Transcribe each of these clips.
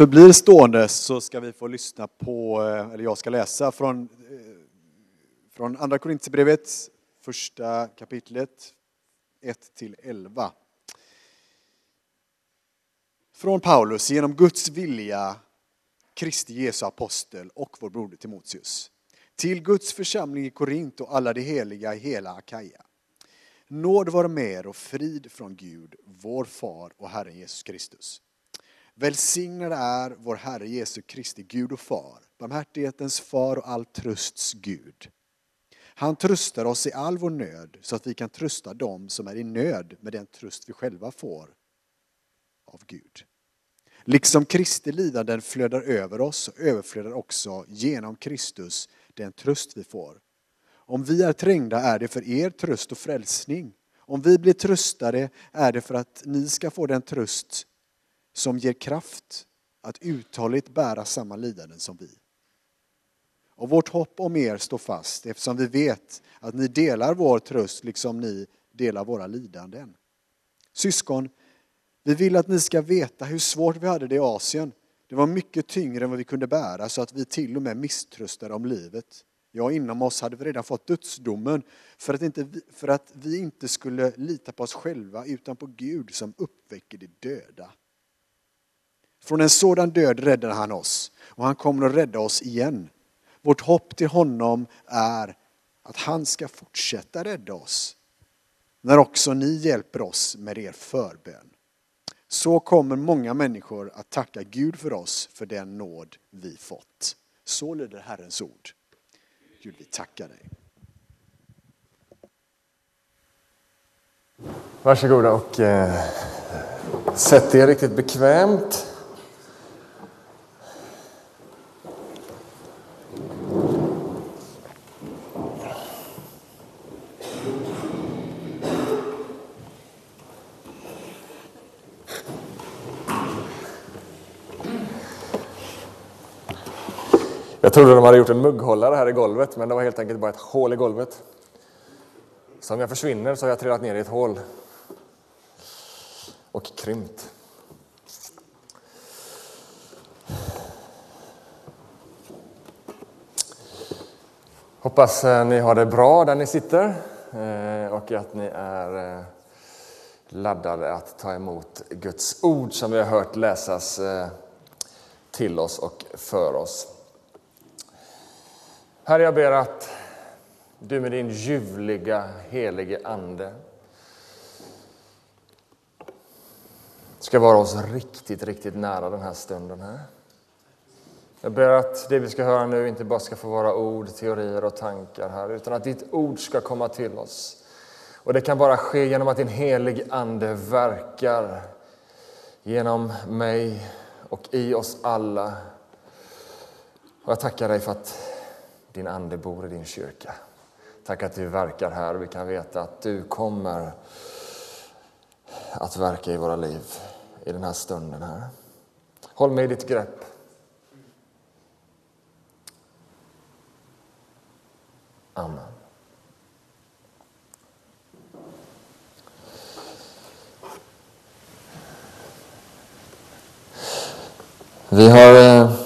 förblir stående så ska vi få lyssna på, eh, eller jag ska läsa från, eh, från Andra Korintierbrevet, första kapitlet, 1 till 11. Från Paulus, genom Guds vilja, Kristi Jesu apostel och vår broder Timoteus. Till Guds församling i Korint och alla de heliga i hela Akaja. Nåd vare med er och frid från Gud, vår far och Herren Jesus Kristus. Välsignad är vår Herre Jesu Kristi Gud och far, barmhärtighetens far och all trösts Gud. Han tröstar oss i all vår nöd så att vi kan trösta dem som är i nöd med den tröst vi själva får av Gud. Liksom Kristi lidanden flödar över oss överflödar också genom Kristus den tröst vi får. Om vi är trängda är det för er tröst och frälsning. Om vi blir tröstade är det för att ni ska få den tröst som ger kraft att uthålligt bära samma lidanden som vi. Och vårt hopp om er står fast eftersom vi vet att ni delar vår tröst liksom ni delar våra lidanden. Syskon, vi vill att ni ska veta hur svårt vi hade det i Asien. Det var mycket tyngre än vad vi kunde bära så att vi till och med misströstade om livet. Ja, inom oss hade vi redan fått dödsdomen för att, inte, för att vi inte skulle lita på oss själva utan på Gud som uppväcker de döda. Från en sådan död räddar han oss och han kommer att rädda oss igen. Vårt hopp till honom är att han ska fortsätta rädda oss när också ni hjälper oss med er förbön. Så kommer många människor att tacka Gud för oss för den nåd vi fått. Så lyder Herrens ord. Gud, vi tackar dig. Varsågoda och eh, sätt er riktigt bekvämt. Jag trodde de hade gjort en mugghållare här i golvet, men det var helt enkelt bara ett hål i golvet. Så om jag försvinner så har jag trillat ner i ett hål. Och krympt. Hoppas eh, ni har det bra där ni sitter eh, och att ni är eh, laddade att ta emot Guds ord som vi har hört läsas till oss och för oss. Herre, jag ber att du med din ljuvliga, helige Ande ska vara oss riktigt, riktigt nära den här stunden. här. Jag ber att det vi ska höra nu inte bara ska få vara ord, teorier och tankar här, utan att ditt ord ska komma till oss. Och det kan bara ske genom att din helig Ande verkar genom mig och i oss alla. Och jag tackar dig för att din ande bor i din kyrka. Tack att du verkar här och vi kan veta att du kommer att verka i våra liv i den här stunden här. Håll mig i ditt grepp. Amen. Vi har eh,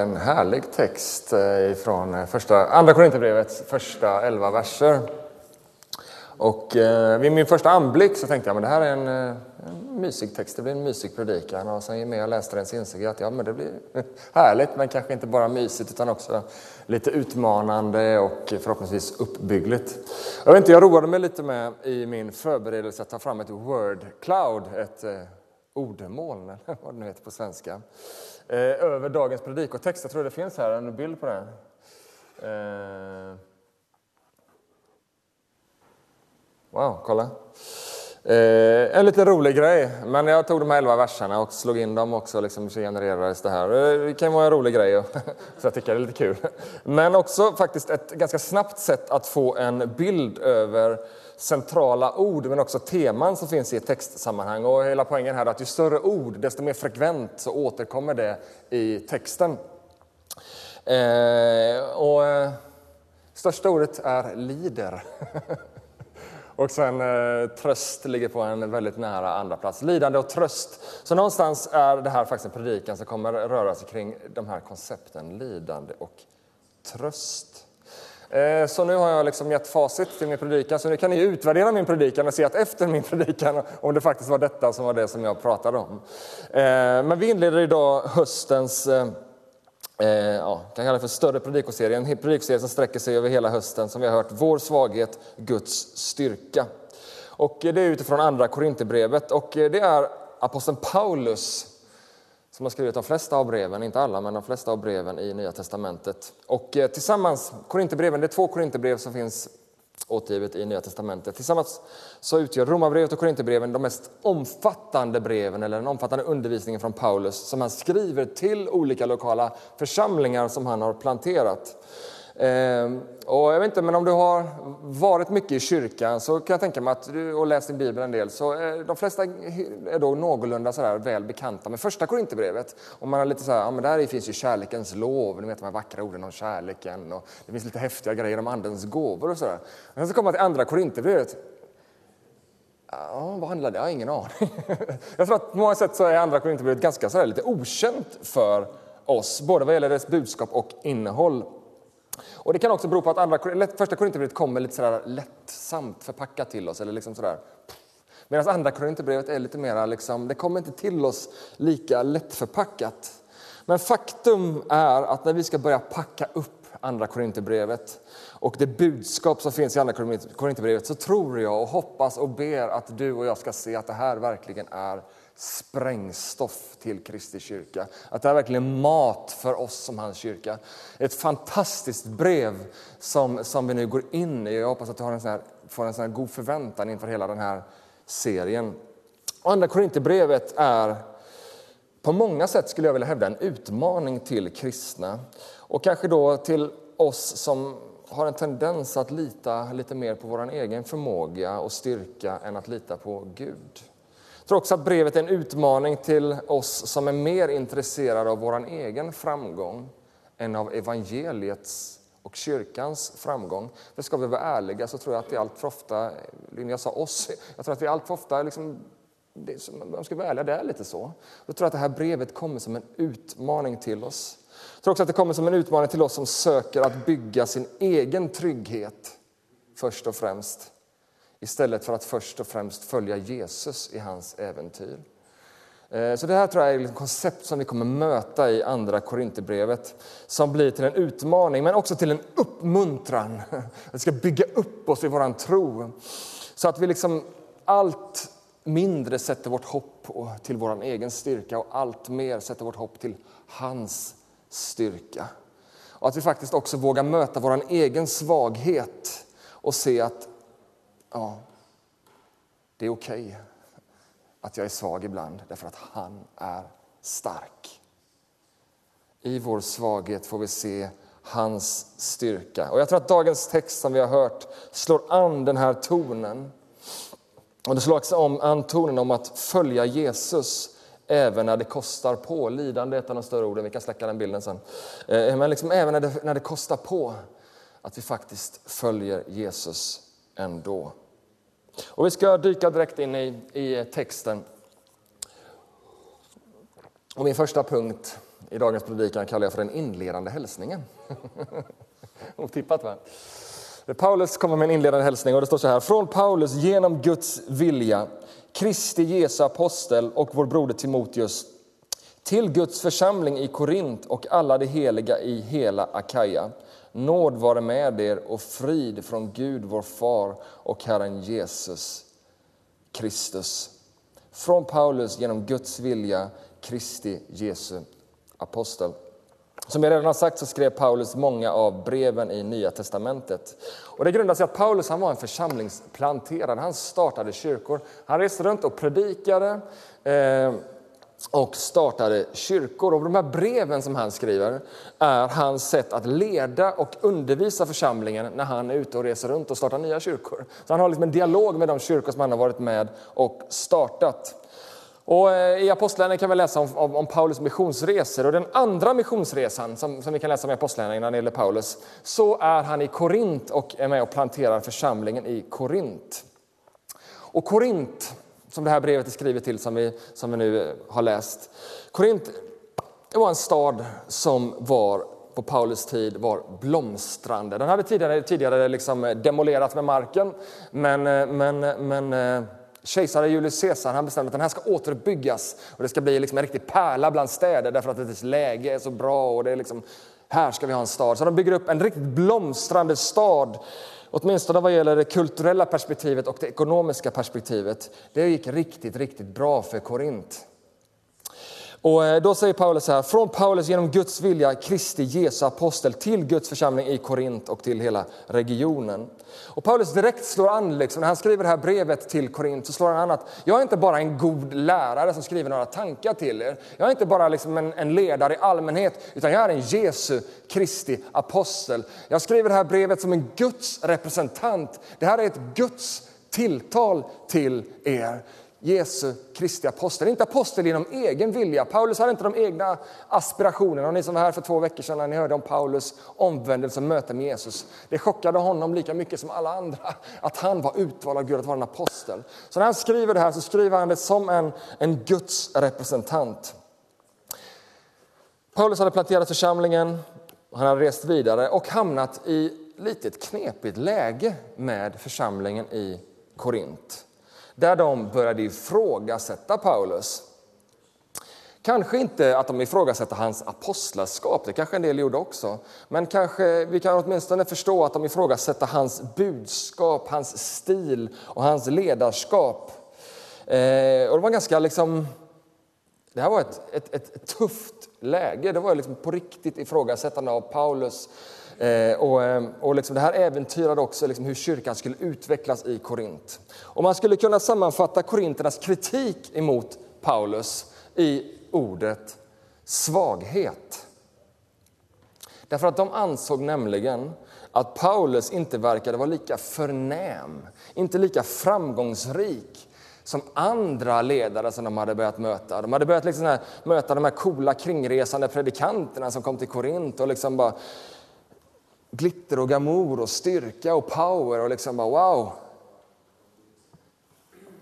en härlig text eh, från eh, första, Andra Korinthierbrevets första elva verser. Och eh, vid min första anblick så tänkte jag att det här är en, eh, en mysig text, det blir en mysig predikan. Och sen ju mer jag läste den så insåg jag att ja, men det blir härligt, men kanske inte bara mysigt utan också lite utmanande och förhoppningsvis uppbyggligt. Jag, vet inte, jag roade mig lite med i min förberedelse att ta fram ett word cloud, ett ordmoln, eller vad det nu heter på svenska. Eh, över dagens predikotext. Jag tror det finns här en bild på det Eh, wow, kolla. Eh, en lite rolig grej, men jag tog de här elva verserna och slog in dem också, liksom, så genererades det här. Eh, det kan vara en rolig grej, så jag tycker det är lite kul. Men också faktiskt ett ganska snabbt sätt att få en bild över centrala ord men också teman som finns i ett textsammanhang. Och hela poängen här är att ju större ord, desto mer frekvent så återkommer det i texten. Eh, och eh, största ordet är lider. Och sen eh, tröst ligger på en väldigt nära andra plats. Lidande och tröst. Så någonstans är det här faktiskt en predikan som kommer röra sig kring de här koncepten lidande och tröst. Eh, så nu har jag liksom gett facit till min predikan, så nu kan ni utvärdera min predikan och se att efter min predikan om det faktiskt var detta som var det som jag pratade om. Eh, men vi inleder idag höstens eh, ja, kan kalla det för större predikoserie, en predikoserie som sträcker sig över hela hösten som vi har hört, Vår svaghet, Guds styrka. Och det är utifrån andra Korinthierbrevet och det är aposteln Paulus som har skrivit de flesta av breven, inte alla, men de flesta av breven i Nya Testamentet. Och eh, tillsammans, Korinthierbreven, det är två Korinthierbrev som finns återgivet i Nya Testamentet. Tillsammans så utgör Romarbrevet och Korinthierbreven de mest omfattande breven eller den omfattande undervisningen från Paulus som han skriver till olika lokala församlingar som han har planterat. Ehm, och jag vet inte, men om du har varit mycket i kyrkan så kan jag tänka mig att du, och läst din bibel en del så eh, de flesta är då någorlunda så där väl bekanta med första Korinthierbrevet. Och man är lite så här, ja men där finns ju kärlekens lov, ni vet de här vackra orden om kärleken och det finns lite häftiga grejer om andens gåvor och sådär. Men sen så kommer man till andra Korinthierbrevet Ja, vad handlar det? Jag har ingen aning. Jag tror att på många sätt så är andra Korinthierbrevet ganska så här lite okänt för oss, både vad gäller dess budskap och innehåll. Och det kan också bero på att andra, första Korinthierbrevet kommer lite sådär lättsamt förpackat till oss. Eller liksom sådär. Medan andra Korinthierbrevet är lite mer, liksom, det kommer inte till oss lika lättförpackat. Men faktum är att när vi ska börja packa upp andra Korinthierbrevet och det budskap som finns i andra Korinthierbrevet så tror jag och hoppas och ber att du och jag ska se att det här verkligen är sprängstoff till Kristi kyrka. Att det är verkligen mat för oss som hans kyrka. Ett fantastiskt brev som, som vi nu går in i. Jag hoppas att du har en sån här, får en sån här god förväntan inför hela den här serien. Och andra Korinthierbrevet är på många sätt skulle jag vilja hävda en utmaning till kristna och kanske då till oss som har en tendens att lita lite mer på vår egen förmåga och styrka än att lita på Gud. Jag tror också att brevet är en utmaning till oss som är mer intresserade av vår egen framgång än av evangeliets och kyrkans framgång. För ska vi vara ärliga så tror jag att vi allt för ofta, jag sa oss, jag tror att vi allt för ofta, liksom, om jag ska vara ärlig, det är lite så. Jag tror att det här brevet kommer som en utmaning till oss. Jag tror också att det kommer som en utmaning till oss som söker att bygga sin egen trygghet först och främst istället för att först och främst följa Jesus i hans äventyr. Eh, så det här tror jag är ett koncept som vi kommer möta i Andra Korinthierbrevet som blir till en utmaning, men också till en uppmuntran. Det ska bygga upp oss i vår tro så att vi liksom allt mindre sätter vårt hopp till vår egen styrka och allt mer sätter vårt hopp till hans styrka. Och att vi faktiskt också vågar möta vår egen svaghet och se att ja, det är okej okay att jag är svag ibland därför att han är stark. I vår svaghet får vi se hans styrka. Och Jag tror att dagens text som vi har hört slår an den här tonen. Och Det slår också an tonen om att följa Jesus även när det kostar på. Lidande är ett av de större orden, vi kan släcka den bilden sen. Eh, men liksom även när det, när det kostar på, att vi faktiskt följer Jesus ändå. Och vi ska dyka direkt in i, i texten. Och min första punkt i dagens predikan kallar jag för den inledande hälsningen. Otippat va? Paulus kommer med en inledande hälsning och det står så här. Från Paulus genom Guds vilja, Kristi Jesu apostel och vår broder Timoteus till Guds församling i Korint och alla de heliga i hela Akaja. Nåd vare med er och frid från Gud vår far och Herren Jesus Kristus. Från Paulus genom Guds vilja, Kristi Jesu apostel. Som jag redan har sagt så skrev Paulus många av breven i Nya testamentet. Och det grundar sig att Paulus han var en församlingsplanterare. Han startade kyrkor. Han reste runt och predikade. Eh, och startade kyrkor. Och de här breven som han skriver är hans sätt att leda och undervisa församlingen när han är ute och reser runt och startar nya kyrkor. Så han har liksom en dialog med de kyrkor som han har varit med och startat. Och eh, I Apostlagärningarna kan vi läsa om, om, om, Paulus missionsresor. Och den andra missionsresan som, som vi kan läsa om i Apostlagärningarna när det gäller Paulus, så är han i Korint och är med och planterar församlingen i Korint. Och Korint, som det här brevet är skrivet till, som vi, som vi nu eh, har läst. Korint det var en stad som var på Paulus tid var blomstrande. Den hade tidigare, tidigare liksom eh, demolerats med marken, men, eh, men, men kejsare Julius Caesar han bestämde att den här ska återbyggas och det ska bli liksom en riktig pärla bland städer därför att dess läge är så bra och det är liksom, här ska vi ha en stad. Så de bygger upp en riktigt blomstrande stad åtminstone vad gäller det kulturella perspektivet och det ekonomiska perspektivet. Det gick riktigt, riktigt bra för Korint. Och eh, då säger Paulus så här, från Paulus genom Guds vilja, Kristi Jesu apostel till Guds församling i Korint och till hela regionen. Och Paulus direkt slår an, liksom, när han skriver det här brevet till Korint, så slår han an att jag är inte bara en god lärare som skriver några tankar till er. Jag är inte bara liksom en, en ledare i allmänhet, utan jag är en Jesu Kristi apostel. Jag skriver det här brevet som en Guds representant. Det här är ett Guds tilltal till er. Jesu Kristi apostel. Inte apostel genom egen vilja. Paulus hade inte de egna aspirationerna. Och ni som var här för två veckor sedan när ni hörde om Paulus omvändelse och möte med Jesus. Det chockade honom lika mycket som alla andra att han var utvald av Gud att vara en apostel. Så när han skriver det här så skriver han det som en, en Guds representant. Paulus hade planterat församlingen, han hade rest vidare och hamnat i lite ett knepigt läge med församlingen i Korint där de började ifrågasätta Paulus. Kanske inte att de ifrågasätter hans apostlaskap, det kanske en del gjorde också. Men kanske vi kan åtminstone förstå att de ifrågasätter hans budskap, hans stil och hans ledarskap. Eh, och det var ganska liksom... Det här var ett, ett, ett tufft läge. Det var liksom på riktigt ifrågasättande av Paulus Eh, och, ehm, och liksom det här äventyrade också liksom hur kyrkan skulle utvecklas i Korint. Och man skulle kunna sammanfatta korinternas kritik emot Paulus i ordet svaghet. Därför att de ansåg nämligen att Paulus inte verkade vara lika förnäm, inte lika framgångsrik som andra ledare som de hade börjat möta. De hade börjat liksom här, möta de här coola kringresande predikanterna som kom till Korint och liksom bara glitter och glamour och styrka och power och liksom bara wow.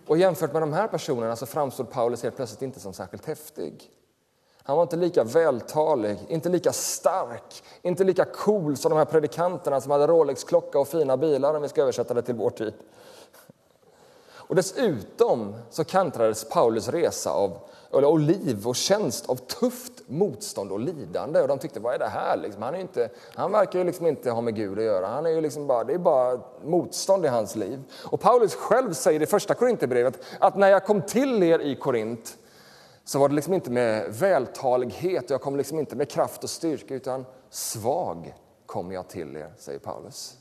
Och jämfört med de här personerna så framstod Paulus helt plötsligt inte som särskilt häftig. Han var inte lika vältalig, inte lika stark, inte lika cool som de här predikanterna som hade Rolex-klocka och fina bilar om vi ska översätta det till vår tid. Och dessutom så kantrades Paulus resa av och liv och tjänst av tufft motstånd och lidande. Och de tyckte, vad är det här? Liksom, han, är inte, han verkar ju liksom inte ha med Gud att göra. Han är ju liksom bara, det är bara motstånd i hans liv. Och Paulus själv säger i första Korinthierbrevet att när jag kom till er i Korint så var det liksom inte med vältalighet, jag kom liksom inte med kraft och styrka utan svag kom jag till er, säger Paulus.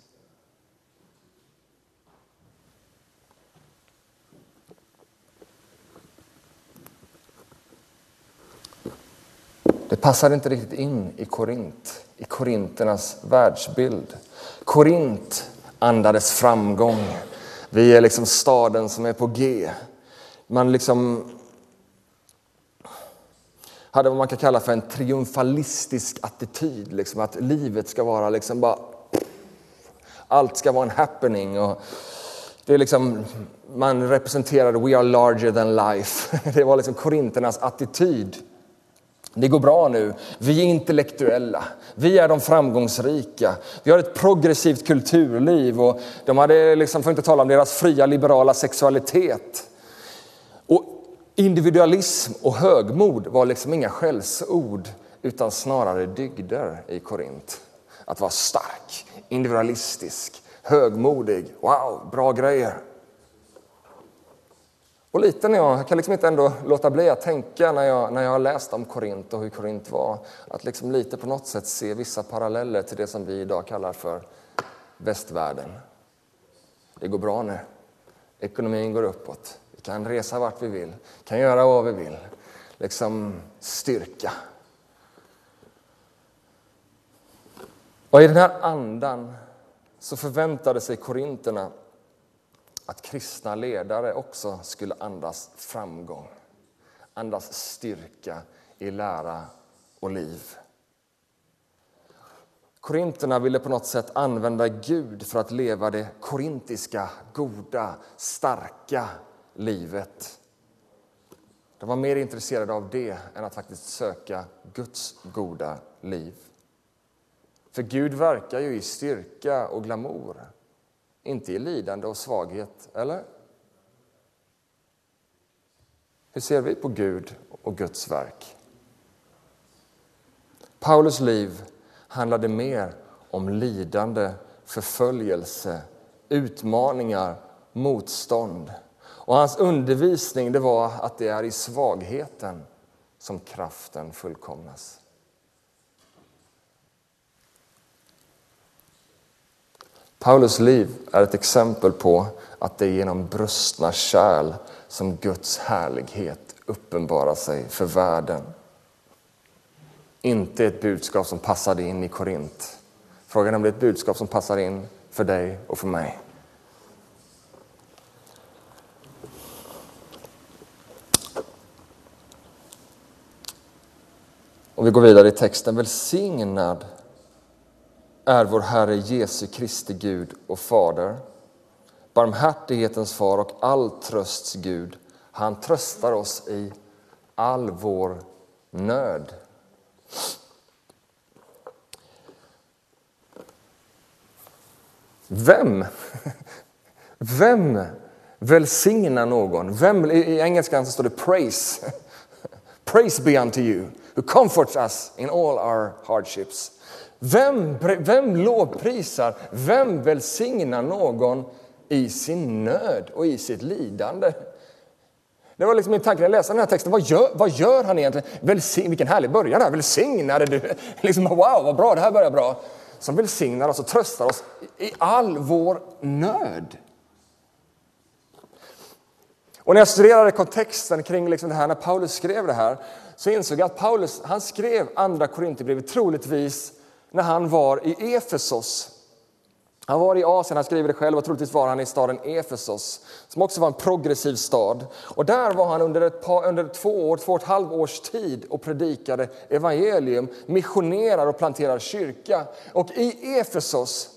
Det passade inte riktigt in i Korint, i korinternas världsbild. Korint andades framgång. Vi är liksom staden som är på G. Man liksom hade vad man kan kalla för en triumfalistisk attityd. Liksom att livet ska vara liksom bara... Allt ska vara en happening. Och det är liksom, man representerade We are larger than life. Det var liksom korinternas attityd. Det går bra nu. Vi är intellektuella. Vi är de framgångsrika. Vi har ett progressivt kulturliv. Och de hade, liksom, för att inte tala om deras fria liberala sexualitet. Och individualism och högmod var liksom inga skällsord utan snarare dygder i Korint. Att vara stark, individualistisk, högmodig. Wow, bra grejer. Och lite när jag, jag kan liksom inte ändå låta bli att tänka när jag, när jag har läst om Korint och hur Korint var, att liksom lite på något sätt se vissa paralleller till det som vi idag kallar för västvärlden. Det går bra nu. Ekonomin går uppåt. Vi kan resa vart vi vill, kan göra vad vi vill. Liksom styrka. Och i den här andan så förväntade sig korinterna att kristna ledare också skulle andas framgång, andas styrka i lära och liv. Korinterna ville på något sätt använda Gud för att leva det korintiska, goda, starka livet. De var mer intresserade av det än att faktiskt söka Guds goda liv. För Gud verkar ju i styrka och glamour, inte i lidande och svaghet, eller? Hur ser vi på Gud och Guds verk? Paulus liv handlade mer om lidande, förföljelse, utmaningar, motstånd. Och hans undervisning det var att det är i svagheten som kraften fullkomnas. Paulus liv är ett exempel på att det är genom brustna kärl som Guds härlighet uppenbarar sig för världen. Inte ett budskap som passade in i Korint. Frågan är om det är ett budskap som passar in för dig och för mig. Och vi går vidare i texten. Välsignad är vår Herre Jesu Kristi Gud och Fader, barmhärtighetens far och all trösts Gud. Han tröstar oss i all vår nöd. Vem? Vem välsignar någon? Vem, I engelskan så står det praise. Praise be unto you who comforts us in all our hardships. Vem, vem lovprisar, vem välsignar någon i sin nöd och i sitt lidande? Det var liksom min tanke när jag läste den här texten. Vad gör, vad gör han egentligen? Välsign, vilken härlig början här. Välsignade du. Liksom, wow, vad bra, det här börjar bra. Som välsignar oss och tröstar oss i all vår nöd. Och när jag studerade kontexten kring liksom det här, när Paulus skrev det här, så insåg jag att Paulus han skrev andra Korinthierbrevet troligtvis när han var i Efesos. Han var i Asien, han skriver det själv, och troligtvis var han i staden Efesos, som också var en progressiv stad. Och där var han under, ett par, under två år, två och ett halvt års tid och predikade evangelium, missionerar och planterar kyrka. Och i Efesos,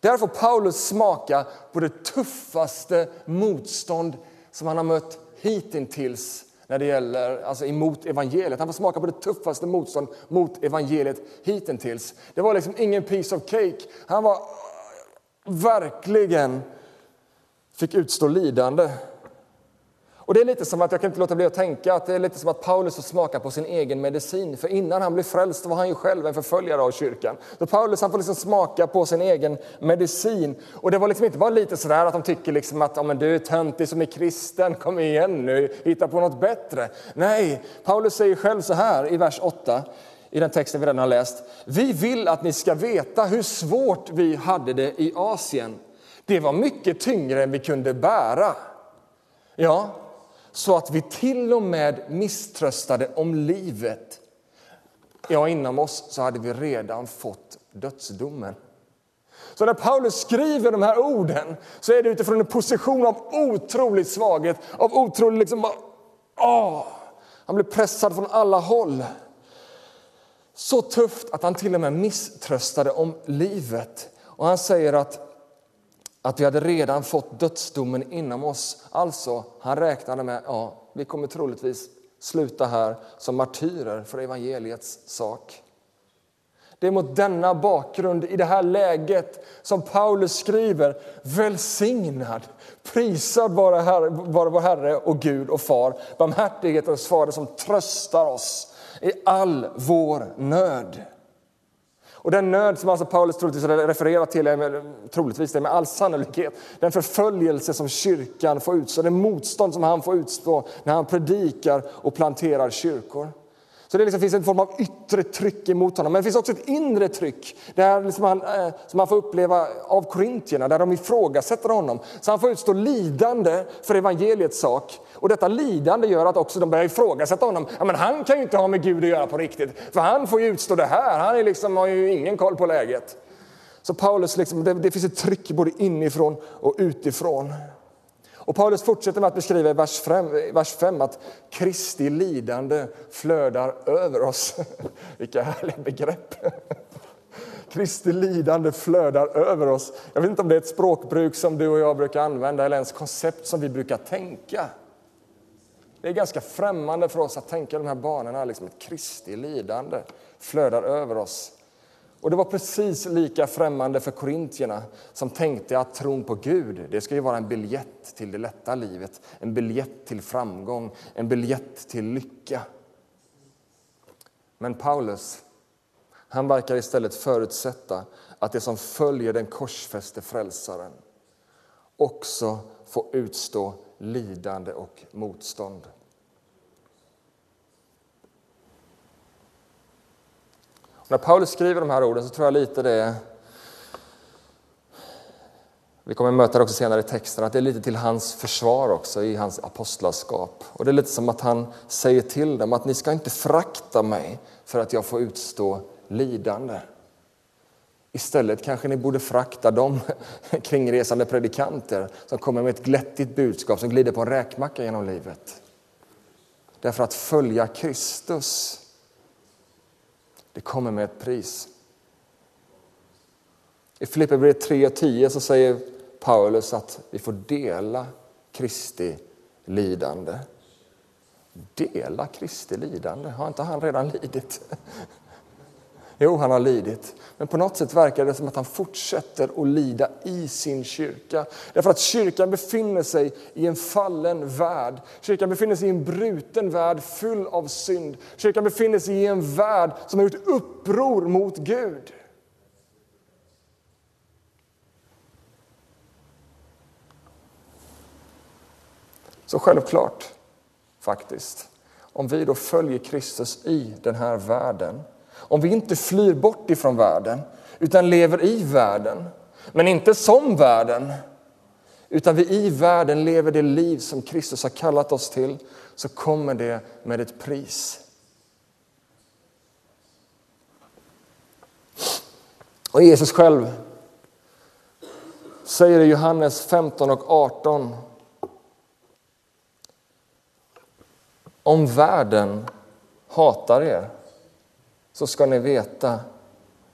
där får Paulus smaka på det tuffaste motstånd som han har mött hittills när det gäller, alltså emot evangeliet. Han får smaka på det tuffaste motstånd mot evangeliet hittills. Det var liksom ingen piece of cake. Han var verkligen fick utstå lidande. Och det är lite som att jag kan inte låta bli att tänka att det är lite som att Paulus får smaka på sin egen medicin. För innan han blev frälst var han ju själv en förföljare av kyrkan. Så Paulus han får liksom smaka på sin egen medicin. Och det var liksom inte bara lite sådär att de tycker liksom att oh, men du är töntig som är kristen, kom igen nu, hitta på något bättre. Nej, Paulus säger själv så här i vers 8 i den texten vi redan har läst. Vi vill att ni ska veta hur svårt vi hade det i Asien. Det var mycket tyngre än vi kunde bära. Ja, så att vi till och med misströstade om livet. Ja, inom oss så hade vi redan fått dödsdomen. Så när Paulus skriver de här orden så är det utifrån en position av otrolig svaghet, av otrolig liksom, åh, han blir pressad från alla håll. Så tufft att han till och med misströstade om livet. Och han säger att att vi hade redan fått dödsdomen inom oss. Alltså, han räknade med ja, vi kommer troligtvis sluta här som martyrer för evangeliets sak. Det är mot denna bakgrund, i det här läget, som Paulus skriver Välsignad, prisad vare, herre, vare vår Herre och Gud och Far, barmhärtighetens Fader som tröstar oss i all vår nöd. Och den nöd som alltså Paulus troligtvis refererar till är med, troligtvis det med all sannolikhet den förföljelse som kyrkan får utstå, det motstånd som han får utstå när han predikar och planterar kyrkor. Så det liksom finns en form av yttre tryck emot honom. Men det finns också ett inre tryck där liksom han, eh, som han får uppleva av korintierna, där de ifrågasätter honom. Så han får utstå lidande för evangeliets sak. Och detta lidande gör att också de börjar ifrågasätta honom. Ja, men han kan ju inte ha med Gud att göra på riktigt, för han får ju utstå det här. Han är liksom, har ju ingen koll på läget. Så Paulus, liksom, det, det finns ett tryck både inifrån och utifrån. Och Paulus fortsätter med att beskriva i vers 5, vers 5 att Kristi lidande flödar över oss. Vilka härliga begrepp! Kristi lidande flödar över oss. Jag vet inte om det är ett språkbruk som du och jag brukar använda eller ens koncept som vi brukar tänka. Det är ganska främmande för oss att tänka de här banorna, liksom ett Kristi lidande flödar över oss. Och det var precis lika främmande för korintierna som tänkte att tron på Gud, det ska ju vara en biljett till det lätta livet, en biljett till framgång, en biljett till lycka. Men Paulus, han verkar istället förutsätta att det som följer den korsfäste frälsaren också får utstå lidande och motstånd. När Paulus skriver de här orden så tror jag lite det vi kommer möta det också senare i texten, att det är lite till hans försvar också i hans apostlaskap. Och det är lite som att han säger till dem att ni ska inte frakta mig för att jag får utstå lidande. Istället kanske ni borde frakta de kringresande predikanter som kommer med ett glättigt budskap som glider på en räkmacka genom livet. Därför att följa Kristus, det kommer med ett pris. I Filipperbrevet 3.10 så säger Paulus att vi får dela Kristi lidande. Dela Kristi lidande? Har inte han redan lidit? Jo, han har lidit. Men på något sätt verkar det som att han fortsätter att lida i sin kyrka. Därför att kyrkan befinner sig i en fallen värld. Kyrkan befinner sig i en bruten värld full av synd. Kyrkan befinner sig i en värld som har gjort uppror mot Gud. Så självklart, faktiskt, om vi då följer Kristus i den här världen, om vi inte flyr bort ifrån världen, utan lever i världen, men inte som världen, utan vi i världen lever det liv som Kristus har kallat oss till, så kommer det med ett pris. Och Jesus själv säger i Johannes 15 och 18 Om världen hatar er så ska ni veta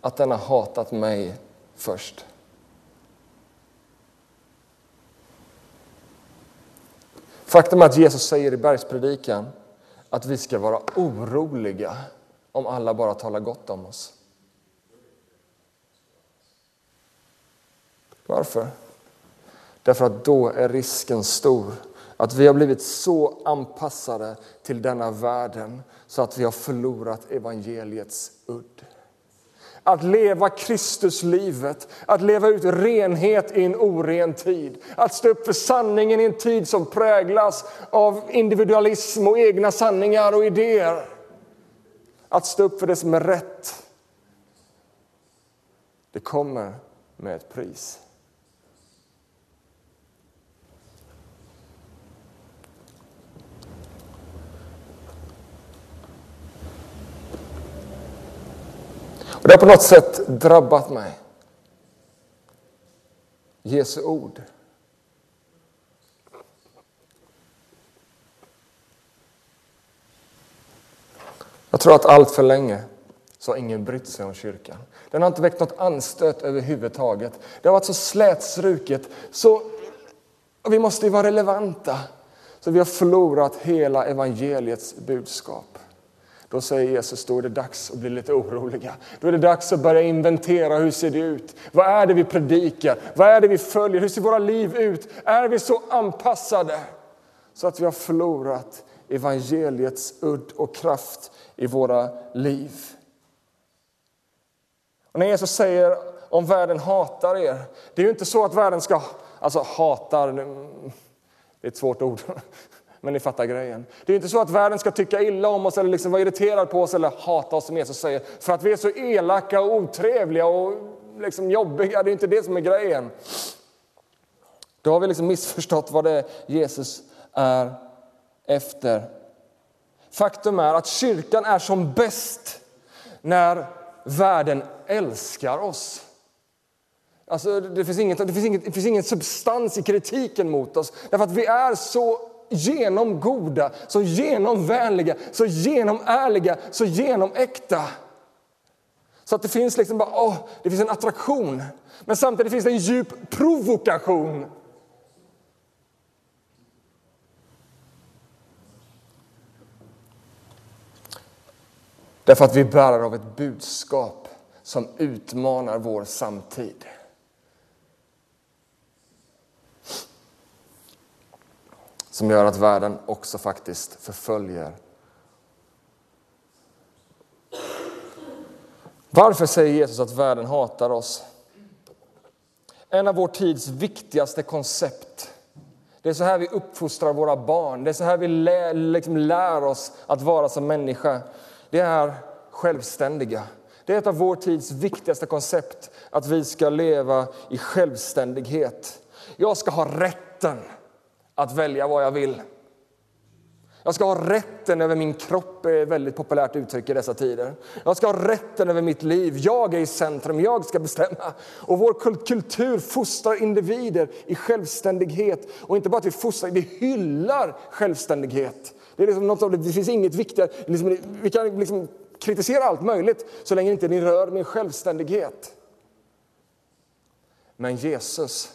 att den har hatat mig först. Faktum är att Jesus säger i bergspredikan att vi ska vara oroliga om alla bara talar gott om oss. Varför? Därför att då är risken stor att vi har blivit så anpassade till denna världen så att vi har förlorat evangeliets udd. Att leva Kristuslivet, att leva ut renhet i en oren tid. Att stå upp för sanningen i en tid som präglas av individualism och egna sanningar och idéer. Att stå upp för det som är rätt. Det kommer med ett pris. Och det har på något sätt drabbat mig. Jesu ord. Jag tror att allt för länge så har ingen brytt sig om kyrkan. Den har inte väckt något anstöt överhuvudtaget. Det har varit så slätstruket, så vi måste ju vara relevanta. Så vi har förlorat hela evangeliets budskap. Då säger Jesus, då är det dags att bli lite oroliga. Då är det dags att börja inventera, hur ser det ut? Vad är det vi predikar? Vad är det vi följer? Hur ser våra liv ut? Är vi så anpassade så att vi har förlorat evangeliets udd och kraft i våra liv? Och när Jesus säger om världen hatar er, det är ju inte så att världen ska, alltså hatar, det är ett svårt ord, men ni fattar grejen. Det är inte så att världen ska tycka illa om oss eller liksom vara irriterad på oss eller hata oss som Jesus säger. För att vi är så elaka och otrevliga och liksom jobbiga. Det är inte det som är grejen. Då har vi liksom missförstått vad det är Jesus är efter. Faktum är att kyrkan är som bäst när världen älskar oss. Alltså, det, finns inget, det, finns inget, det finns ingen substans i kritiken mot oss. Därför att vi är så genomgoda, så genomvänliga, så genomärliga, så genomäkta. Så att det finns liksom bara, åh, det finns en attraktion. Men samtidigt finns det en djup provokation. Därför att vi bär av ett budskap som utmanar vår samtid. Som gör att världen också faktiskt förföljer. Varför säger Jesus att världen hatar oss? En av vår tids viktigaste koncept. Det är så här vi uppfostrar våra barn. Det är så här vi lär, liksom lär oss att vara som människa. Det är självständiga. Det är ett av vår tids viktigaste koncept, att vi ska leva i självständighet. Jag ska ha rätten att välja vad jag vill. Jag ska ha rätten över min kropp, är ett väldigt populärt uttryck i dessa tider. Jag ska ha rätten över mitt liv. Jag är i centrum, jag ska bestämma. Och vår kultur fostrar individer i självständighet. Och inte bara att vi fostrar, vi hyllar självständighet. Det, är liksom något av det, det finns inget viktigare. Liksom, vi kan liksom kritisera allt möjligt så länge inte ni rör min självständighet. Men Jesus,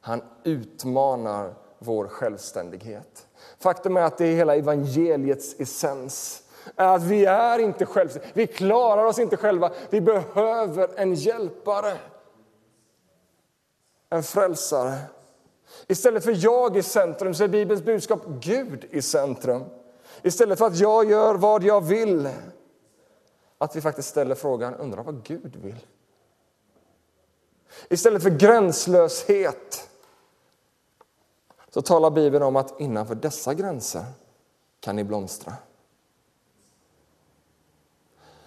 han utmanar vår självständighet. Faktum är att det är hela evangeliets essens. Är att vi är inte självständiga. Vi klarar oss inte själva. Vi behöver en hjälpare. En frälsare. Istället för jag i centrum så är Bibelns budskap Gud i centrum. Istället för att jag gör vad jag vill. Att vi faktiskt ställer frågan, undrar vad Gud vill. Istället för gränslöshet så talar Bibeln om att innanför dessa gränser kan ni blomstra.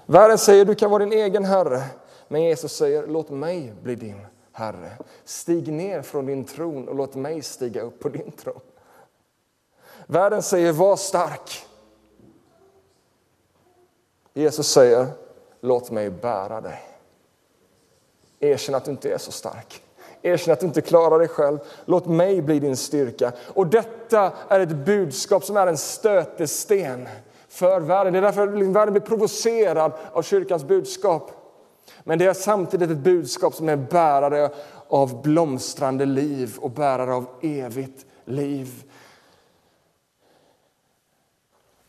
Världen säger du kan vara din egen herre, men Jesus säger låt mig bli din herre. Stig ner från din tron och låt mig stiga upp på din tron. Världen säger var stark. Jesus säger låt mig bära dig. Erkänn att du inte är så stark. Erkänn att du inte klarar dig själv. Låt mig bli din styrka. Och detta är ett budskap som är en stötesten för världen. Det är därför världen blir provocerad av kyrkans budskap. Men det är samtidigt ett budskap som är bärare av blomstrande liv och bärare av evigt liv.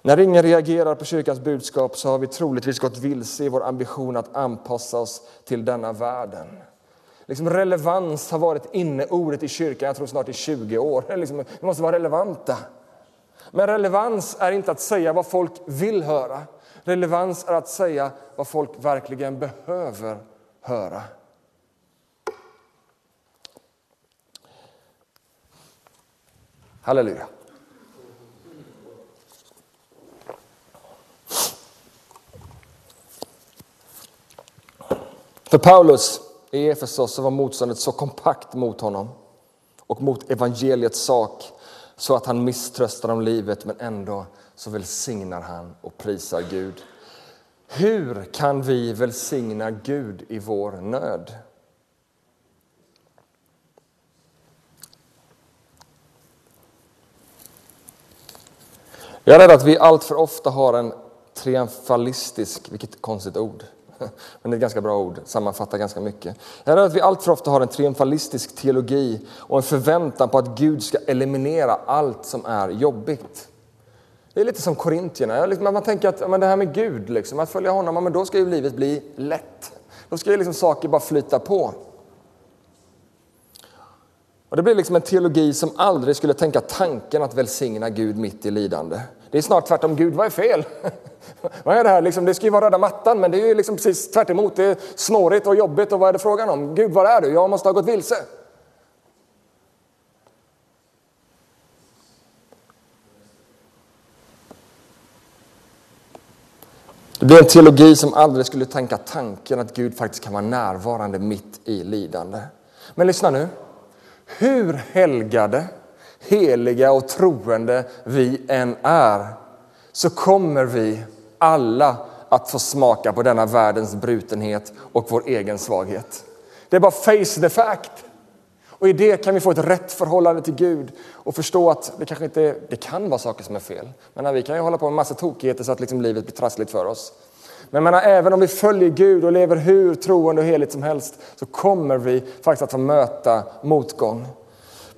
När ingen reagerar på kyrkans budskap så har vi troligtvis gått vilse i vår ambition att anpassa oss till denna världen. Liksom relevans har varit inneordet i kyrkan, jag tror snart i 20 år. Liksom, vi måste vara relevanta. Men relevans är inte att säga vad folk vill höra. Relevans är att säga vad folk verkligen behöver höra. Halleluja. För Paulus i Efesos var motståndet så kompakt mot honom och mot evangeliets sak så att han misströstar om livet men ändå så välsignar han och prisar Gud. Hur kan vi välsigna Gud i vår nöd? Jag är rädd att vi allt för ofta har en triumfalistisk, vilket konstigt ord, men det är ett ganska bra ord, sammanfattar ganska mycket. Jag är att vi allt för ofta har en triumfalistisk teologi och en förväntan på att Gud ska eliminera allt som är jobbigt. Det är lite som korintierna. Liksom- man tänker att men det här med Gud, liksom, att följa honom, men då ska ju livet bli lätt. Då ska ju liksom saker bara flyta på. Och Det blir liksom en teologi som aldrig skulle tänka tanken att välsigna Gud mitt i lidande. Det är snart tvärtom. Gud, vad är fel? vad är det här? Liksom, det ska ju vara röda mattan, men det är ju liksom precis tvärt emot. Det är snårigt och jobbigt. Och vad är det frågan om? Gud, var är du? Jag måste ha gått vilse. Det blir en teologi som aldrig skulle tänka tanken att Gud faktiskt kan vara närvarande mitt i lidande. Men lyssna nu. Hur helgade heliga och troende vi än är så kommer vi alla att få smaka på denna världens brutenhet och vår egen svaghet. Det är bara face the fact. Och i det kan vi få ett rätt förhållande till Gud och förstå att det kanske inte det kan vara saker som är fel. Men vi kan ju hålla på med massa tokigheter så att liksom livet blir trassligt för oss. Men menar, även om vi följer Gud och lever hur troende och heligt som helst så kommer vi faktiskt att få möta motgång.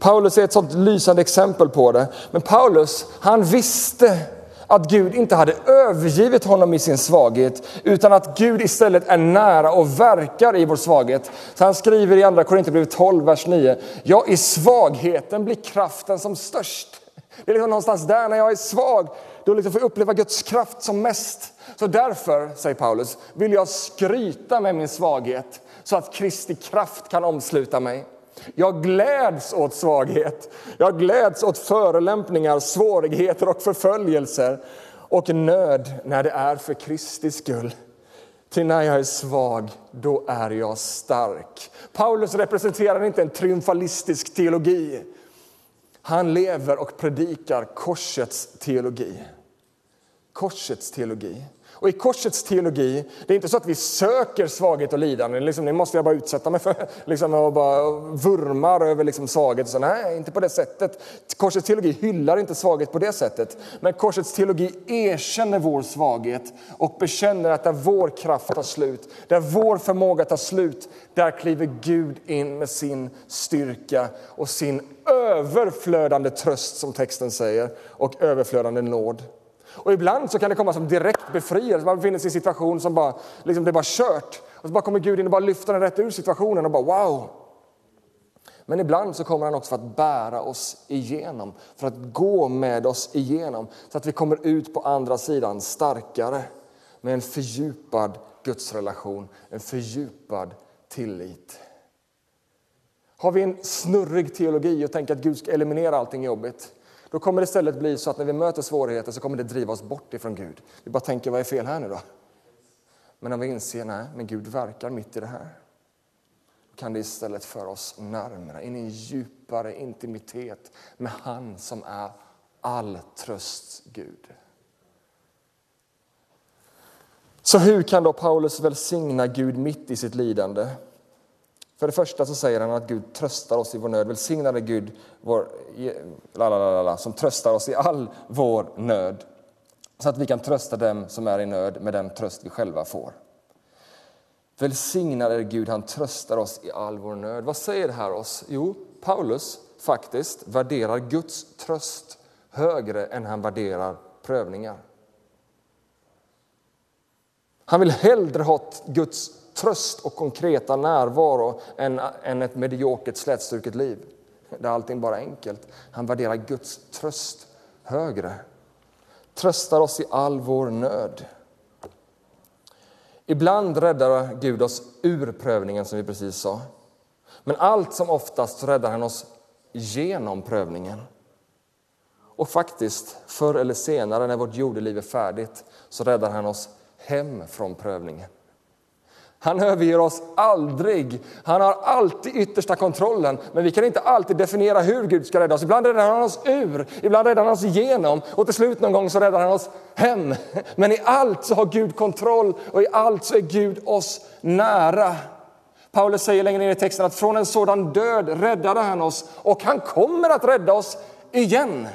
Paulus är ett sånt lysande exempel på det. Men Paulus, han visste att Gud inte hade övergivit honom i sin svaghet utan att Gud istället är nära och verkar i vår svaghet. Så han skriver i andra Korinthierbrevet 12, vers 9. Ja, i svagheten blir kraften som störst. Det är liksom någonstans där, när jag är svag, då liksom får jag uppleva Guds kraft som mest. Så därför, säger Paulus, vill jag skryta med min svaghet så att Kristi kraft kan omsluta mig. Jag gläds åt svaghet. Jag gläds åt förelämpningar, svårigheter och förföljelser och nöd när det är för Kristi skull. Till när jag är svag, då är jag stark. Paulus representerar inte en triumfalistisk teologi. Han lever och predikar korsets teologi. Korsets teologi. Och i korsets teologi, det är inte så att vi söker svaghet och lidande. Liksom, det måste jag bara utsätta mig för. Liksom, och bara vurmar över liksom, svaghet. Så, nej, inte på det sättet. Korsets teologi hyllar inte svaghet på det sättet. Men korsets teologi erkänner vår svaghet och bekänner att där vår kraft tar slut, där vår förmåga tar slut, där kliver Gud in med sin styrka och sin överflödande tröst, som texten säger, och överflödande nåd. Och ibland så kan det komma som direkt befrielse. Man befinner sig i en situation som bara, liksom det är bara kört. Och så bara kommer Gud in och bara lyfter den rätt ur situationen och bara wow. Men ibland så kommer han också för att bära oss igenom, för att gå med oss igenom så att vi kommer ut på andra sidan starkare med en fördjupad gudsrelation, en fördjupad tillit. Har vi en snurrig teologi och tänker att Gud ska eliminera allting jobbigt då kommer det istället bli så att när vi möter svårigheter så kommer det driva oss bort ifrån Gud. Vi bara tänker, vad är fel här nu då? Men om vi inser, nej, men Gud verkar mitt i det här. Då kan det istället föra oss närmare, in i en djupare intimitet med han som är all trösts Gud. Så hur kan då Paulus välsigna Gud mitt i sitt lidande? För det första så säger han att Gud tröstar oss i vår nöd. Välsignade Gud vår, lalalala, som tröstar oss i all vår nöd. Så att vi kan trösta dem som är i nöd med den tröst vi själva får. Välsignade Gud, han tröstar oss i all vår nöd. Vad säger det här oss? Jo, Paulus faktiskt värderar Guds tröst högre än han värderar prövningar. Han vill hellre ha Guds tröst och konkreta närvaro än, än ett mediokert slätstruket liv där allting bara är enkelt. Han värderar Guds tröst högre. Tröstar oss i all vår nöd. Ibland räddar Gud oss ur prövningen, som vi precis sa. Men allt som oftast räddar han oss genom prövningen. Och faktiskt, förr eller senare när vårt jordeliv är färdigt, så räddar han oss hem från prövningen. Han överger oss aldrig. Han har alltid yttersta kontrollen. Men vi kan inte alltid definiera hur Gud ska rädda oss. Ibland räddar han oss ur, ibland räddar han oss igenom och till slut någon gång så räddar han oss hem. Men i allt så har Gud kontroll och i allt så är Gud oss nära. Paulus säger längre ner i texten att från en sådan död räddade han oss och han kommer att rädda oss igen.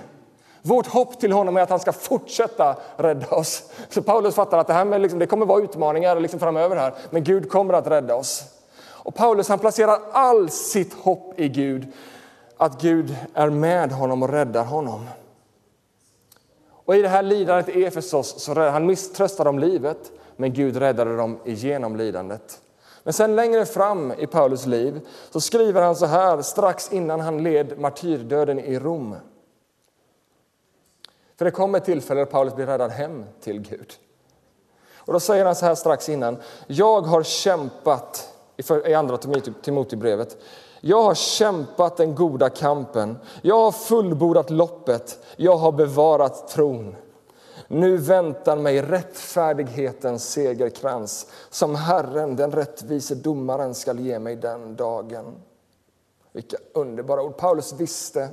Vårt hopp till honom är att han ska fortsätta rädda oss. Så Paulus fattar att det här med liksom, det kommer vara utmaningar liksom framöver här, men Gud kommer att rädda oss. Och Paulus han placerar all sitt hopp i Gud, att Gud är med honom och räddar honom. Och i det här lidandet i Efesos så han misströstade om livet, men Gud räddade dem igenom lidandet. Men sen längre fram i Paulus liv så skriver han så här strax innan han led martyrdöden i Rom. För det kommer ett tillfälle då Paulus blir räddad hem till Gud. Och då säger han så här strax innan. Jag har kämpat, i andra Timoteusbrevet. Jag har kämpat den goda kampen. Jag har fullbordat loppet. Jag har bevarat tron. Nu väntar mig rättfärdighetens segerkrans som Herren, den rättvise domaren, skall ge mig den dagen. Vilka underbara ord. Paulus visste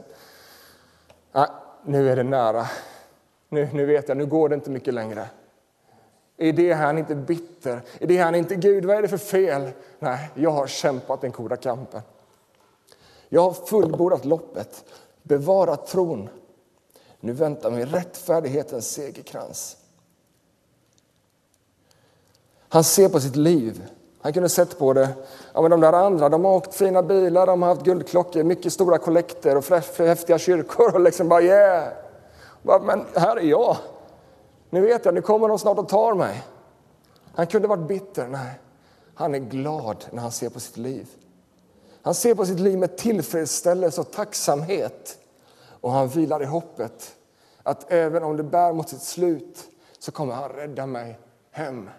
nu är det nära. Nu, nu vet jag, nu går det inte mycket längre. Är det han inte bitter? Är det han inte Gud, vad är det för fel? Nej, jag har kämpat den goda kampen. Jag har fullbordat loppet, bevarat tron. Nu väntar mig rättfärdighetens segerkrans. Han ser på sitt liv. Han kunde sett på det. Ja, men de där andra de har åkt fina bilar, de har haft guldklockor, mycket stora kollekter och häftiga kyrkor. Och liksom bara yeah! Men här är jag. Nu vet jag, nu kommer de snart och tar mig. Han kunde varit bitter. Nej, han är glad när han ser på sitt liv. Han ser på sitt liv med tillfredsställelse och tacksamhet. Och han vilar i hoppet att även om det bär mot sitt slut så kommer han rädda mig hem.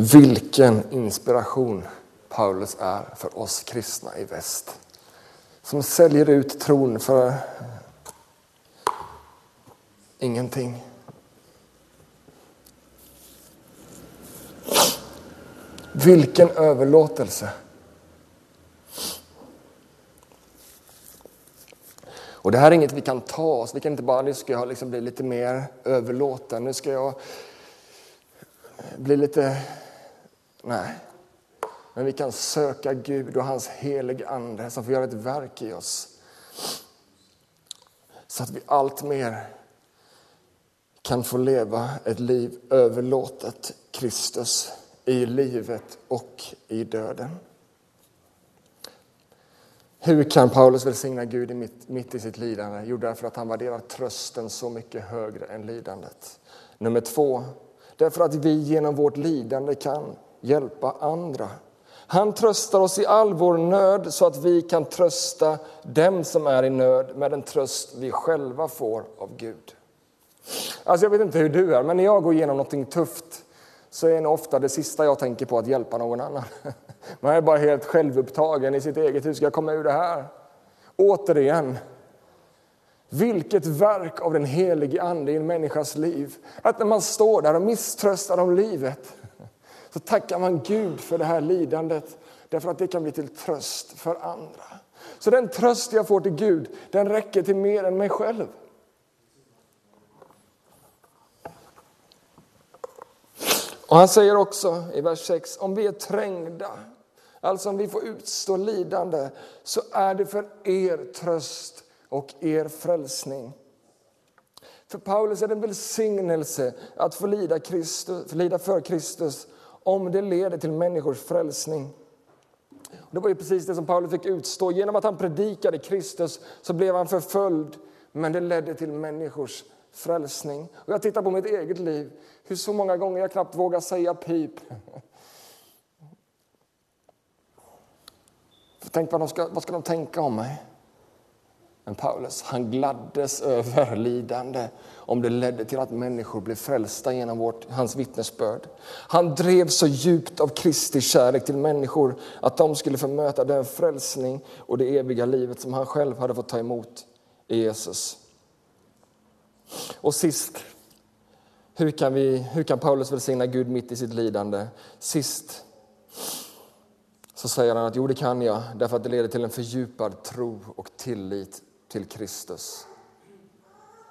Vilken inspiration Paulus är för oss kristna i väst. Som säljer ut tron för ingenting. Vilken överlåtelse! Och det här är inget vi kan ta oss. Vi kan inte bara, nu ska jag liksom bli lite mer överlåten. Nu ska jag bli lite Nej. Men vi kan söka Gud och hans helige Ande som får göra ett verk i oss. Så att vi allt mer kan få leva ett liv överlåtet Kristus i livet och i döden. Hur kan Paulus välsigna Gud mitt, mitt i sitt lidande? Jo, därför att han värderar trösten så mycket högre än lidandet. Nummer två, därför att vi genom vårt lidande kan hjälpa andra. Han tröstar oss i all vår nöd så att vi kan trösta dem som är i nöd med den tröst vi själva får av Gud. Alltså jag vet inte hur du är, men när jag går igenom något tufft så är det ofta det sista jag tänker på att hjälpa någon annan. Man är bara helt självupptagen i sitt eget hus. Ska jag komma ur det här? Återigen, vilket verk av den helige Ande i en människas liv. Att när man står där och misströstar om livet så tackar man Gud för det här lidandet därför att det kan bli till tröst för andra. Så den tröst jag får till Gud, den räcker till mer än mig själv. Och han säger också i vers 6, om vi är trängda, alltså om vi får utstå lidande, så är det för er tröst och er frälsning. För Paulus är det en välsignelse att få lida, Kristus, få lida för Kristus om det leder till människors frälsning. Det var ju precis det som Paulus fick utstå. Genom att han predikade Kristus så blev han förföljd, men det ledde till människors frälsning. Och jag tittar på mitt eget liv, hur så många gånger jag knappt vågar säga pip. Tänk vad, de ska, vad ska de tänka om mig? Men Paulus, han gladdes över lidande om det ledde till att människor blev frälsta genom vårt, hans vittnesbörd. Han drev så djupt av Kristi kärlek till människor att de skulle få möta den frälsning och det eviga livet som han själv hade fått ta emot i Jesus. Och sist, hur kan, vi, hur kan Paulus välsigna Gud mitt i sitt lidande? Sist så säger han att jo, det kan jag därför att det leder till en fördjupad tro och tillit till Kristus.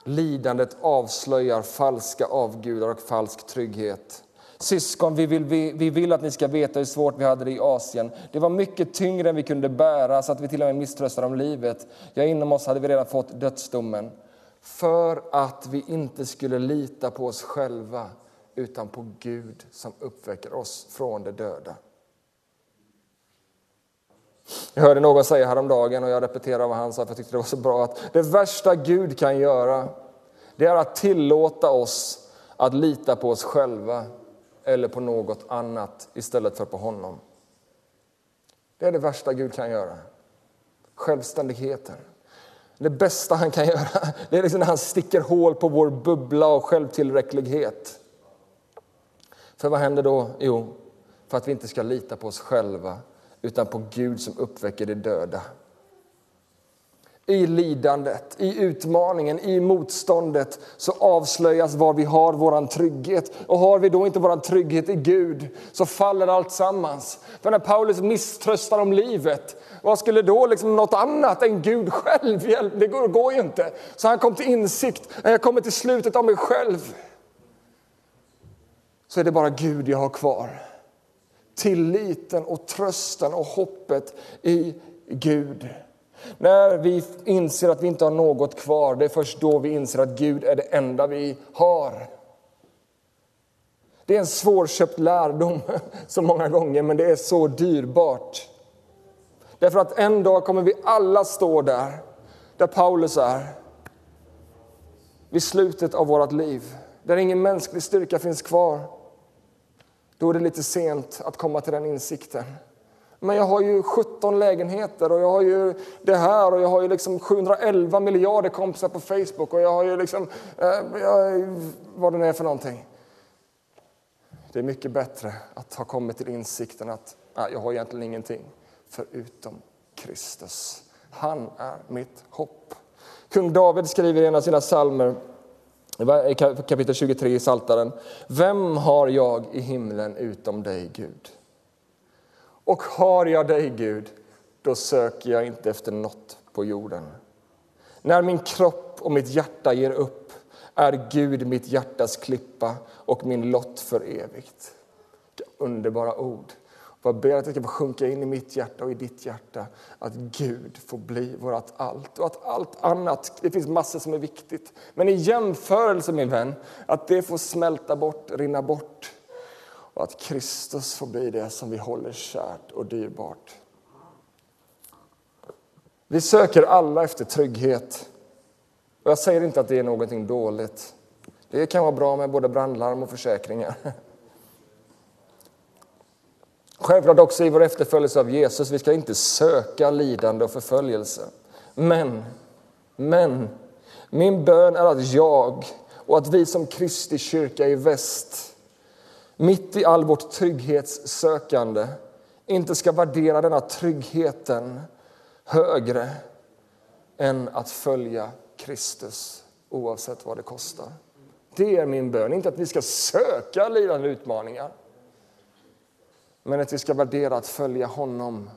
Lidandet avslöjar falska avgudar och falsk trygghet. Syskon, vi vill, vi, vi vill att ni ska veta hur svårt vi hade det i Asien. Det var mycket tyngre än vi kunde bära, så att vi till och med misströstade om livet. Ja, inom oss hade vi redan fått dödsdomen. För att vi inte skulle lita på oss själva, utan på Gud som uppväcker oss från de döda. Jag hörde någon säga häromdagen, och jag repeterar vad han sa för jag tyckte det var så bra, att det värsta Gud kan göra, det är att tillåta oss att lita på oss själva eller på något annat istället för på honom. Det är det värsta Gud kan göra. Självständigheten. Det bästa han kan göra det är liksom när han sticker hål på vår bubbla av självtillräcklighet. För vad händer då? Jo, för att vi inte ska lita på oss själva utan på Gud som uppväcker de döda. I lidandet, i utmaningen, i motståndet så avslöjas var vi har vår trygghet. Och har vi då inte vår trygghet i Gud så faller allt sammans. För när Paulus misströstar om livet, vad skulle då liksom något annat än Gud själv hjälpa? Det går, går ju inte. Så han kom till insikt, när jag kommer till slutet av mig själv så är det bara Gud jag har kvar. Tilliten och trösten och hoppet i Gud. När vi inser att vi inte har något kvar, det är först då vi inser att Gud är det enda vi har. Det är en svårköpt lärdom så många gånger, men det är så dyrbart. Därför att en dag kommer vi alla stå där, där Paulus är. Vid slutet av vårt liv, där ingen mänsklig styrka finns kvar. Då är det lite sent att komma till den insikten. Men jag har ju 17 lägenheter och jag har ju det här och jag har ju liksom 711 miljarder kompisar på Facebook och jag har ju liksom, eh, jag, vad det nu är för någonting. Det är mycket bättre att ha kommit till insikten att nej, jag har egentligen ingenting förutom Kristus. Han är mitt hopp. Kung David skriver i en av sina psalmer kapitel 23 i Saltaren. Vem har jag i himlen utom dig, Gud? Och har jag dig, Gud, då söker jag inte efter något på jorden. När min kropp och mitt hjärta ger upp är Gud mitt hjärtas klippa och min lott för evigt. Underbara ord. Jag ber att det ska få sjunka in i mitt hjärta och i ditt hjärta att Gud får bli vårt allt och att allt annat, det finns massor som är viktigt, men i jämförelse min vän, att det får smälta bort, rinna bort och att Kristus får bli det som vi håller kärt och dyrbart. Vi söker alla efter trygghet. Och jag säger inte att det är någonting dåligt. Det kan vara bra med både brandlarm och försäkringar. Självklart också i vår efterföljelse av Jesus. Vi ska inte söka lidande och förföljelse. Men, men, min bön är att jag och att vi som Kristi kyrka i väst, mitt i all vårt trygghetssökande, inte ska värdera denna tryggheten högre än att följa Kristus oavsett vad det kostar. Det är min bön, inte att vi ska söka lidande utmaningar men att vi ska värdera att följa honom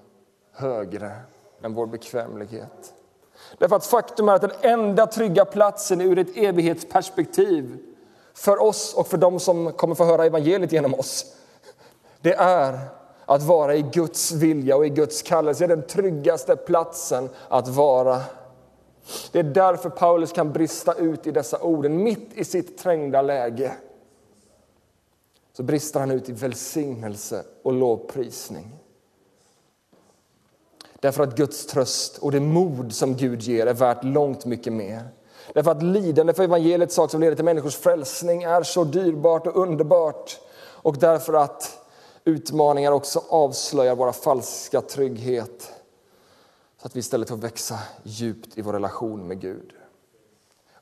högre än vår bekvämlighet. Därför att faktum är att den enda trygga platsen ur ett evighetsperspektiv för oss och för dem som kommer få höra evangeliet genom oss, det är att vara i Guds vilja och i Guds kallelse. Det är den tryggaste platsen att vara. Det är därför Paulus kan brista ut i dessa orden mitt i sitt trängda läge så brister han ut i välsignelse och lovprisning. Därför att Guds tröst och det mod som Gud ger är värt långt mycket mer. Därför att lidande för evangeliets sak som leder till människors frälsning är så dyrbart och underbart. Och därför att utmaningar också avslöjar våra falska trygghet. Så att vi istället får växa djupt i vår relation med Gud.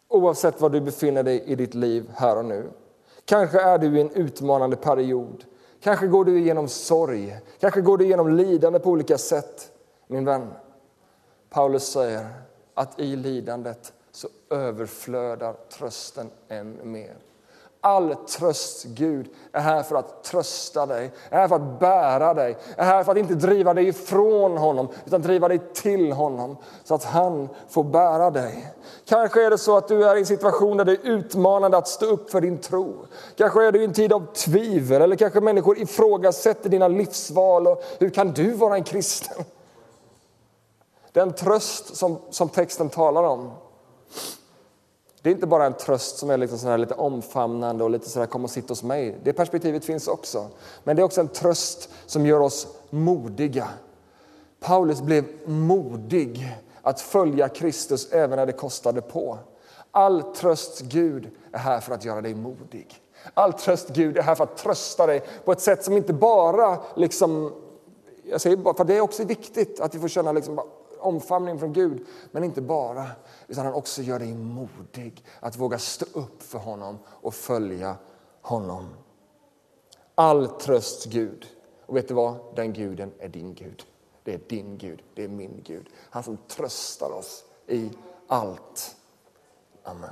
Oavsett var du befinner dig i ditt liv här och nu Kanske är du i en utmanande period. Kanske går du igenom sorg, kanske går du igenom lidande på olika sätt. Min vän, Paulus säger att i lidandet så överflödar trösten än mer. All tröst, Gud, är här för att trösta dig, är här för att bära dig, är här för att inte driva dig ifrån honom, utan driva dig till honom så att han får bära dig. Kanske är det så att du är i en situation där det är utmanande att stå upp för din tro. Kanske är du i en tid av tvivel, eller kanske människor ifrågasätter dina livsval och hur kan du vara en kristen? Den tröst som, som texten talar om det är inte bara en tröst som är liksom så lite omfamnande och lite så här kom och sitt hos mig. Det perspektivet finns också. Men det är också en tröst som gör oss modiga. Paulus blev modig att följa Kristus även när det kostade på. All tröst Gud är här för att göra dig modig. All tröst Gud är här för att trösta dig på ett sätt som inte bara liksom, jag säger bara, för det är också viktigt att vi får känna liksom omfamning från Gud, men inte bara utan han också gör dig modig att våga stå upp för honom och följa honom. All tröst Gud. Och vet du vad? Den guden är din Gud. Det är din Gud, det är min Gud. Han som tröstar oss i allt. Amen.